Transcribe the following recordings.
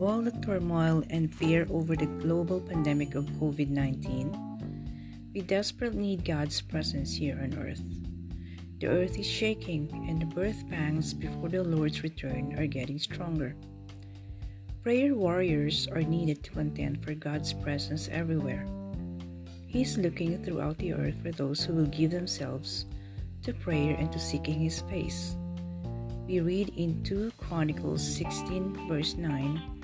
all the turmoil and fear over the global pandemic of COVID 19, we desperately need God's presence here on earth. The earth is shaking, and the birth pangs before the Lord's return are getting stronger. Prayer warriors are needed to contend for God's presence everywhere. He is looking throughout the earth for those who will give themselves to prayer and to seeking His face. We read in 2 Chronicles 16, verse 9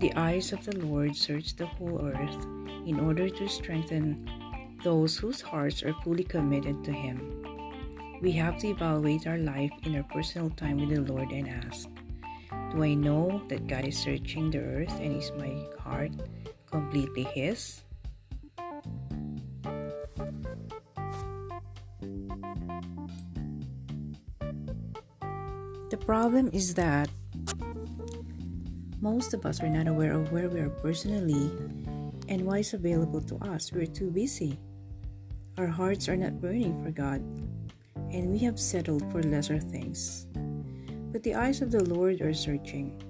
The eyes of the Lord search the whole earth in order to strengthen those whose hearts are fully committed to Him. We have to evaluate our life in our personal time with the Lord and ask Do I know that God is searching the earth and is my heart completely His? The problem is that most of us are not aware of where we are personally and what is available to us. We're too busy. Our hearts are not burning for God and we have settled for lesser things. But the eyes of the Lord are searching.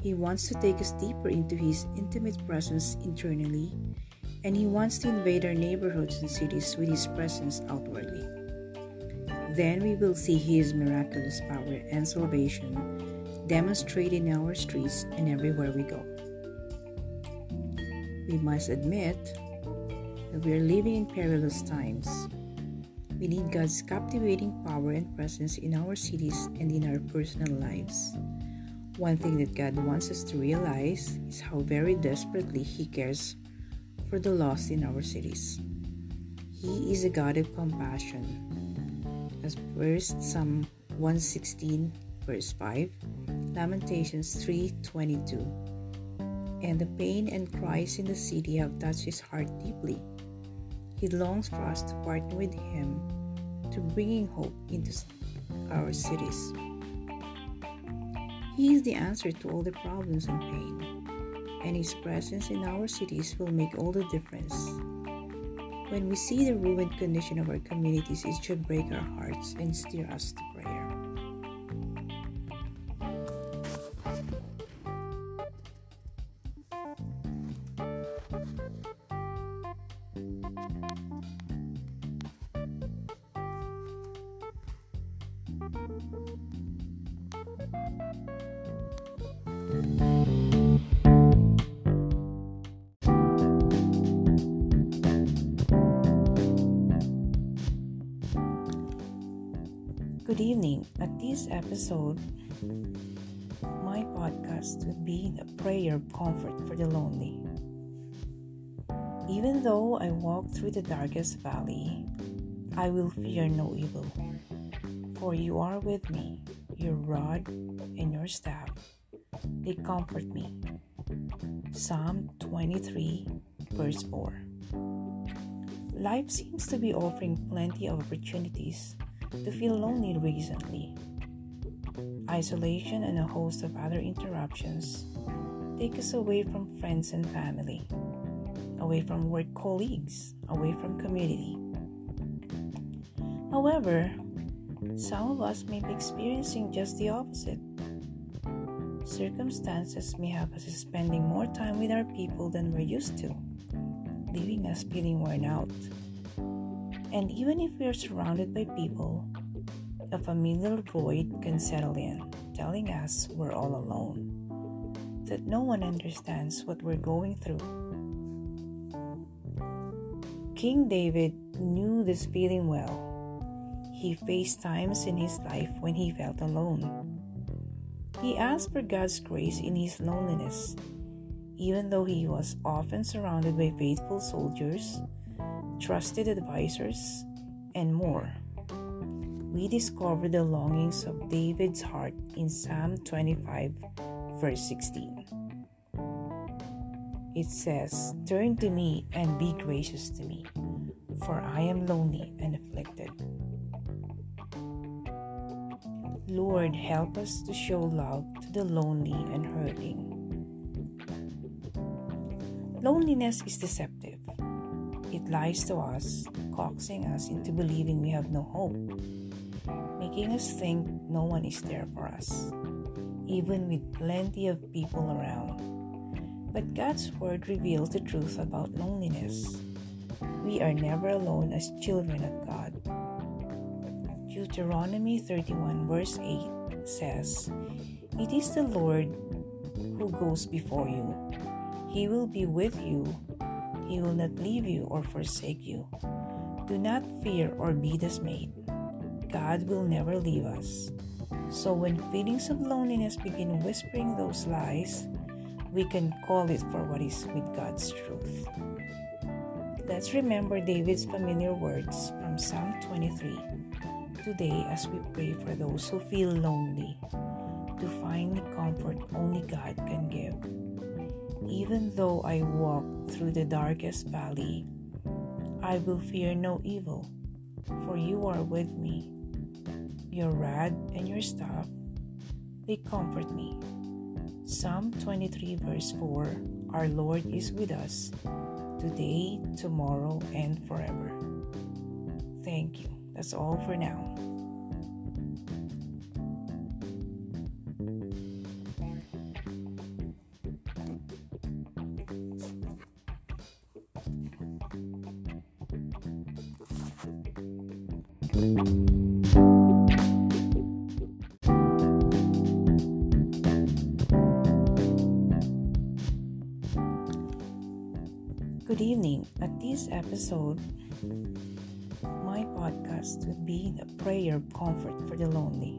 He wants to take us deeper into His intimate presence internally, and He wants to invade our neighborhoods and cities with His presence outwardly. Then we will see His miraculous power and salvation demonstrated in our streets and everywhere we go. We must admit that we are living in perilous times we need God's captivating power and presence in our cities and in our personal lives. One thing that God wants us to realize is how very desperately He cares for the lost in our cities. He is a God of compassion. As first Psalm 116 verse 5, Lamentations 3:22. And the pain and cries in the city have touched his heart deeply. He longs for us to partner with Him to bringing hope into our cities. He is the answer to all the problems and pain, and His presence in our cities will make all the difference. When we see the ruined condition of our communities, it should break our hearts and steer us to prayer. Good evening. At this episode, my podcast would be a prayer of comfort for the lonely. Even though I walk through the darkest valley, I will fear no evil, for you are with me, your rod and your staff, they comfort me. Psalm 23, verse 4. Life seems to be offering plenty of opportunities to feel lonely recently. Isolation and a host of other interruptions take us away from friends and family, away from work colleagues, away from community. However, some of us may be experiencing just the opposite. Circumstances may have us spending more time with our people than we're used to, leaving us feeling worn out. And even if we are surrounded by people, a familiar void can settle in, telling us we're all alone, that no one understands what we're going through. King David knew this feeling well. He faced times in his life when he felt alone. He asked for God's grace in his loneliness, even though he was often surrounded by faithful soldiers trusted advisors, and more. We discover the longings of David's heart in Psalm 25, verse 16. It says, Turn to me and be gracious to me, for I am lonely and afflicted. Lord, help us to show love to the lonely and hurting. Loneliness is deceptive. It lies to us, coaxing us into believing we have no hope, making us think no one is there for us, even with plenty of people around. But God's Word reveals the truth about loneliness. We are never alone as children of God. Deuteronomy 31, verse 8 says, It is the Lord who goes before you. He will be with you. He will not leave you or forsake you. Do not fear or be dismayed. God will never leave us. So when feelings of loneliness begin whispering those lies, we can call it for what is with God's truth. Let's remember David's familiar words from Psalm 23 today as we pray for those who feel lonely to find the comfort only God can give. Even though I walk through the darkest valley, I will fear no evil, for you are with me. Your rod and your staff, they comfort me. Psalm 23, verse 4 Our Lord is with us today, tomorrow, and forever. Thank you. That's all for now. Good evening. At this episode, podcast would be a prayer of comfort for the lonely.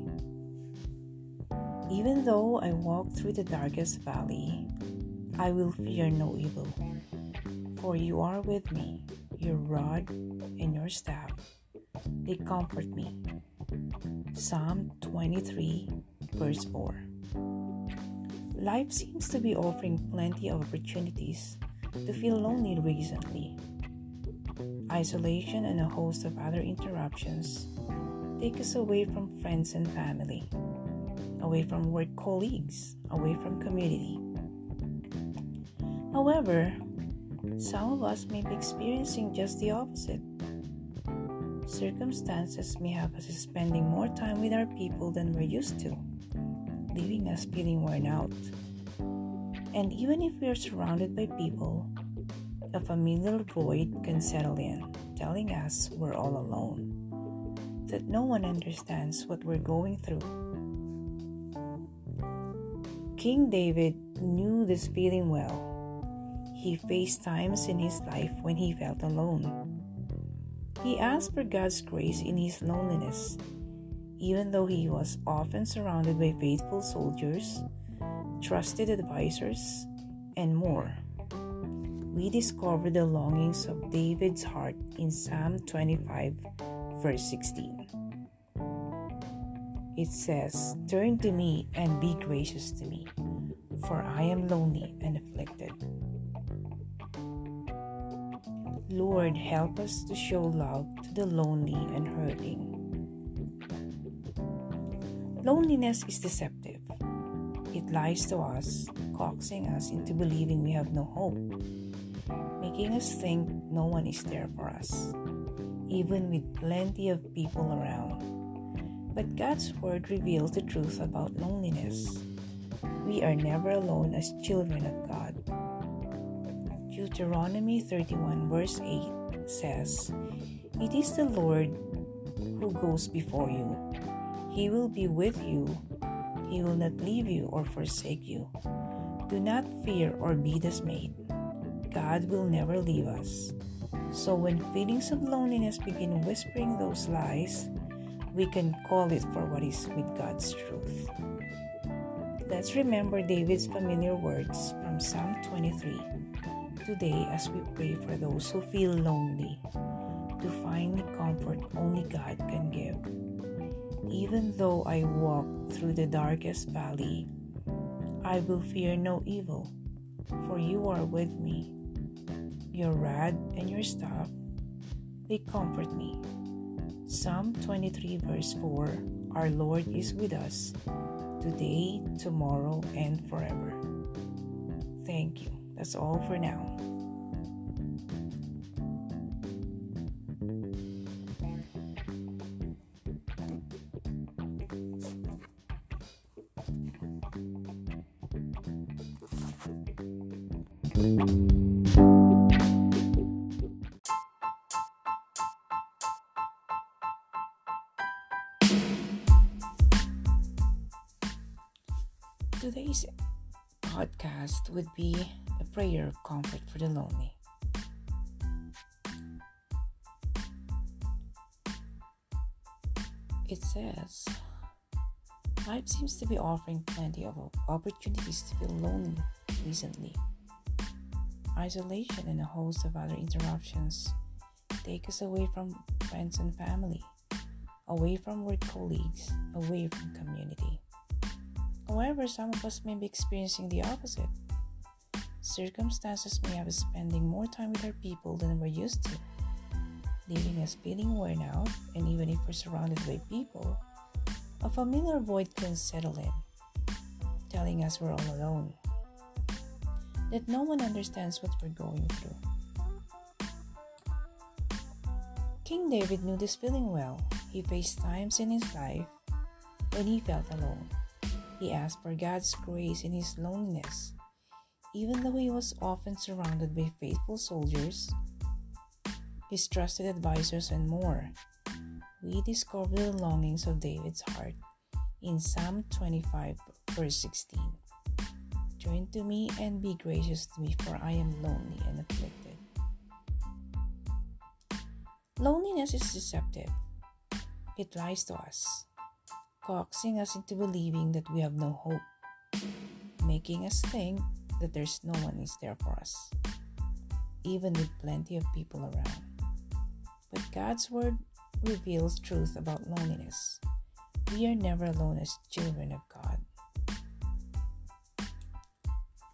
Even though I walk through the darkest valley, I will fear no evil. For you are with me, your rod and your staff, they comfort me. Psalm 23, verse 4. Life seems to be offering plenty of opportunities to feel lonely recently. Isolation and a host of other interruptions take us away from friends and family, away from work colleagues, away from community. However, some of us may be experiencing just the opposite. Circumstances may have us spending more time with our people than we're used to, leaving us feeling worn out. And even if we are surrounded by people, a familiar void can settle in, telling us we're all alone, that no one understands what we're going through. King David knew this feeling well. He faced times in his life when he felt alone. He asked for God's grace in his loneliness, even though he was often surrounded by faithful soldiers, trusted advisors, and more. We discover the longings of David's heart in Psalm 25, verse 16. It says, Turn to me and be gracious to me, for I am lonely and afflicted. Lord, help us to show love to the lonely and hurting. Loneliness is deceptive. It lies to us, coaxing us into believing we have no hope, making us think no one is there for us, even with plenty of people around. But God's Word reveals the truth about loneliness. We are never alone as children of God. Deuteronomy 31, verse 8 says, It is the Lord who goes before you. He will be with you. He will not leave you or forsake you. Do not fear or be dismayed. God will never leave us. So when feelings of loneliness begin whispering those lies, we can call it for what is with God's truth. Let's remember David's familiar words from Psalm 23 today as we pray for those who feel lonely to find the comfort only God can give. Even though I walk through the darkest valley, I will fear no evil, for you are with me. Your rod and your staff, they comfort me. Psalm 23, verse 4 Our Lord is with us today, tomorrow, and forever. Thank you. That's all for now. Today's podcast would be a prayer of comfort for the lonely. It says, Life seems to be offering plenty of opportunities to feel lonely recently. Isolation and a host of other interruptions take us away from friends and family, away from work colleagues, away from community. However, some of us may be experiencing the opposite. Circumstances may have us spending more time with our people than we're used to, leaving us feeling worn out, and even if we're surrounded by people, a familiar void can settle in, telling us we're all alone, that no one understands what we're going through. King David knew this feeling well. He faced times in his life when he felt alone. He asked for God's grace in his loneliness. Even though he was often surrounded by faithful soldiers, his trusted advisors, and more, we discover the longings of David's heart in Psalm 25, verse 16. Turn to me and be gracious to me, for I am lonely and afflicted. Loneliness is deceptive, it lies to us coaxing us into believing that we have no hope, making us think that there's no one is there for us, even with plenty of people around. But God's Word reveals truth about loneliness. We are never alone as children of God.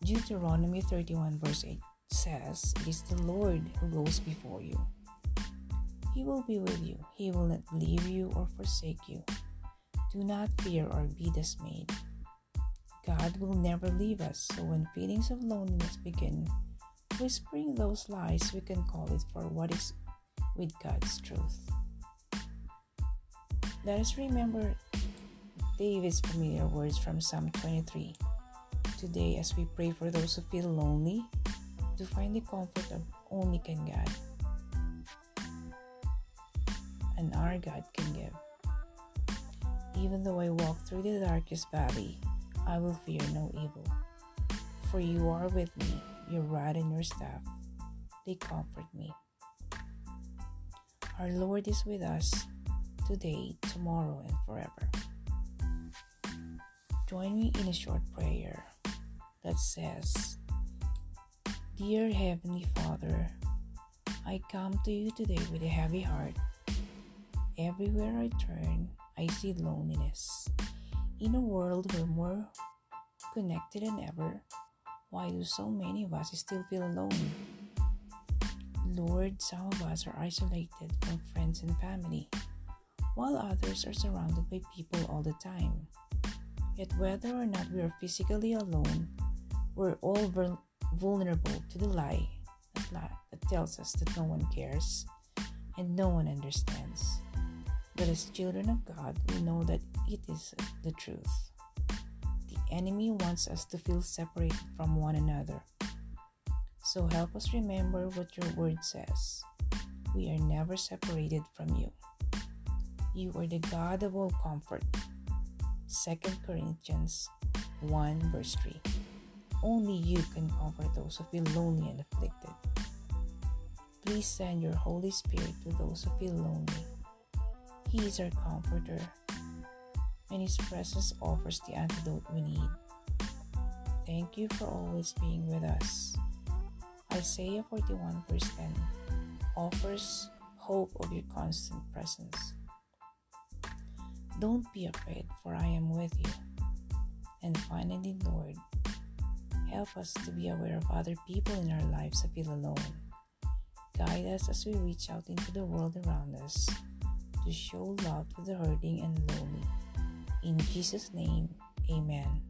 Deuteronomy 31, verse 8 says, It is the Lord who goes before you. He will be with you, He will not leave you or forsake you. Do not fear or be dismayed. God will never leave us, so when feelings of loneliness begin whispering those lies, we can call it for what is with God's truth. Let us remember David's familiar words from Psalm 23 today as we pray for those who feel lonely to find the comfort of only can God and our God can give. Even though I walk through the darkest valley, I will fear no evil. For you are with me, your rod and your staff, they comfort me. Our Lord is with us today, tomorrow, and forever. Join me in a short prayer that says, Dear Heavenly Father, I come to you today with a heavy heart. Everywhere I turn, I see loneliness. In a world we're more connected than ever, why do so many of us still feel alone? Lord, some of us are isolated from friends and family, while others are surrounded by people all the time. Yet, whether or not we are physically alone, we're all vulnerable to the lie that tells us that no one cares and no one understands. But as children of God, we know that it is the truth. The enemy wants us to feel separated from one another. So help us remember what your word says. We are never separated from you. You are the God of all comfort. 2 Corinthians 1 verse 3. Only you can comfort those who feel lonely and afflicted. Please send your Holy Spirit to those who feel lonely he is our comforter, and His presence offers the antidote we need. Thank you for always being with us. Isaiah 41, verse 10 offers hope of your constant presence. Don't be afraid, for I am with you. And finally, Lord, help us to be aware of other people in our lives who feel alone. Guide us as we reach out into the world around us to show love to the hurting and lonely. In Jesus' name, amen.